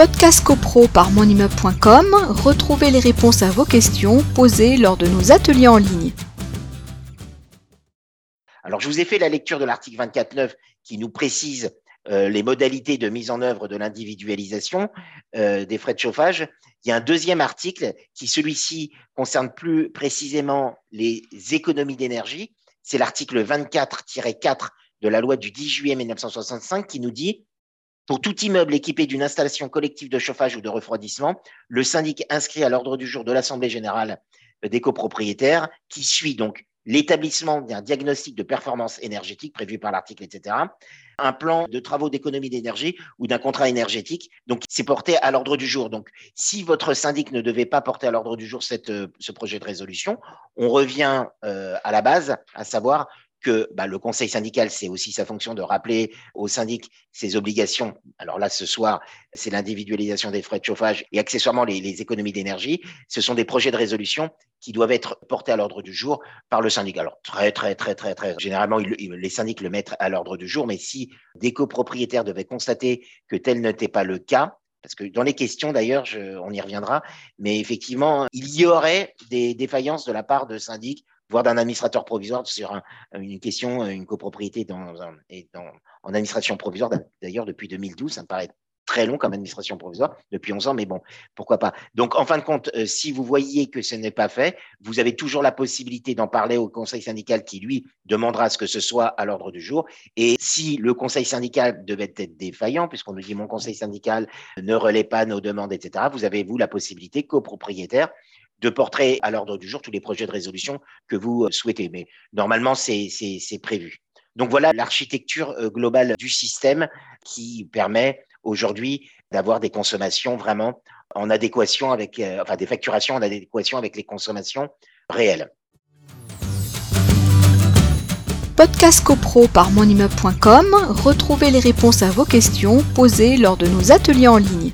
Podcast CoPro par monimmeuble.com, retrouvez les réponses à vos questions posées lors de nos ateliers en ligne. Alors, je vous ai fait la lecture de l'article 24.9 qui nous précise euh, les modalités de mise en œuvre de l'individualisation euh, des frais de chauffage. Il y a un deuxième article qui, celui-ci, concerne plus précisément les économies d'énergie. C'est l'article 24-4 de la loi du 10 juillet 1965 qui nous dit pour tout immeuble équipé d'une installation collective de chauffage ou de refroidissement, le syndic inscrit à l'ordre du jour de l'Assemblée générale des copropriétaires, qui suit donc l'établissement d'un diagnostic de performance énergétique prévu par l'article, etc., un plan de travaux d'économie d'énergie ou d'un contrat énergétique. Donc, c'est porté à l'ordre du jour. Donc, si votre syndic ne devait pas porter à l'ordre du jour euh, ce projet de résolution, on revient euh, à la base, à savoir que bah, le conseil syndical, c'est aussi sa fonction de rappeler au syndic ses obligations. Alors là, ce soir, c'est l'individualisation des frais de chauffage et accessoirement les, économies d'énergie. Ce sont des projets de résolution qui doivent être portés à l'ordre du jour par le syndic. Alors très, très, très, très, très, généralement, les syndics le mettent à l'ordre du jour, mais si des copropriétaires devaient constater que tel n'était pas le cas, parce que dans les questions, d'ailleurs, on y reviendra, mais effectivement, il y aurait des défaillances de la part de syndics voire d'un administrateur provisoire sur une question, une copropriété dans, en administration provisoire, d'ailleurs depuis 2012, ça me paraît très long comme administration provisoire, depuis 11 ans, mais bon, pourquoi pas. Donc, en fin de compte, euh, si vous voyez que ce n'est pas fait, vous avez toujours la possibilité d'en parler au conseil syndical qui, lui, demandera ce que ce soit à l'ordre du jour. Et si le conseil syndical devait être défaillant, puisqu'on nous dit mon conseil syndical ne relaie pas nos demandes, etc., vous avez, vous, la possibilité, copropriétaire, de porter à l'ordre du jour tous les projets de résolution que vous euh, souhaitez. Mais normalement, c'est prévu. Donc voilà l'architecture euh, globale du système qui permet aujourd'hui d'avoir des consommations vraiment en adéquation avec, euh, enfin des facturations en adéquation avec les consommations réelles. Podcast CoPro par monimmeuble.com, retrouvez les réponses à vos questions posées lors de nos ateliers en ligne.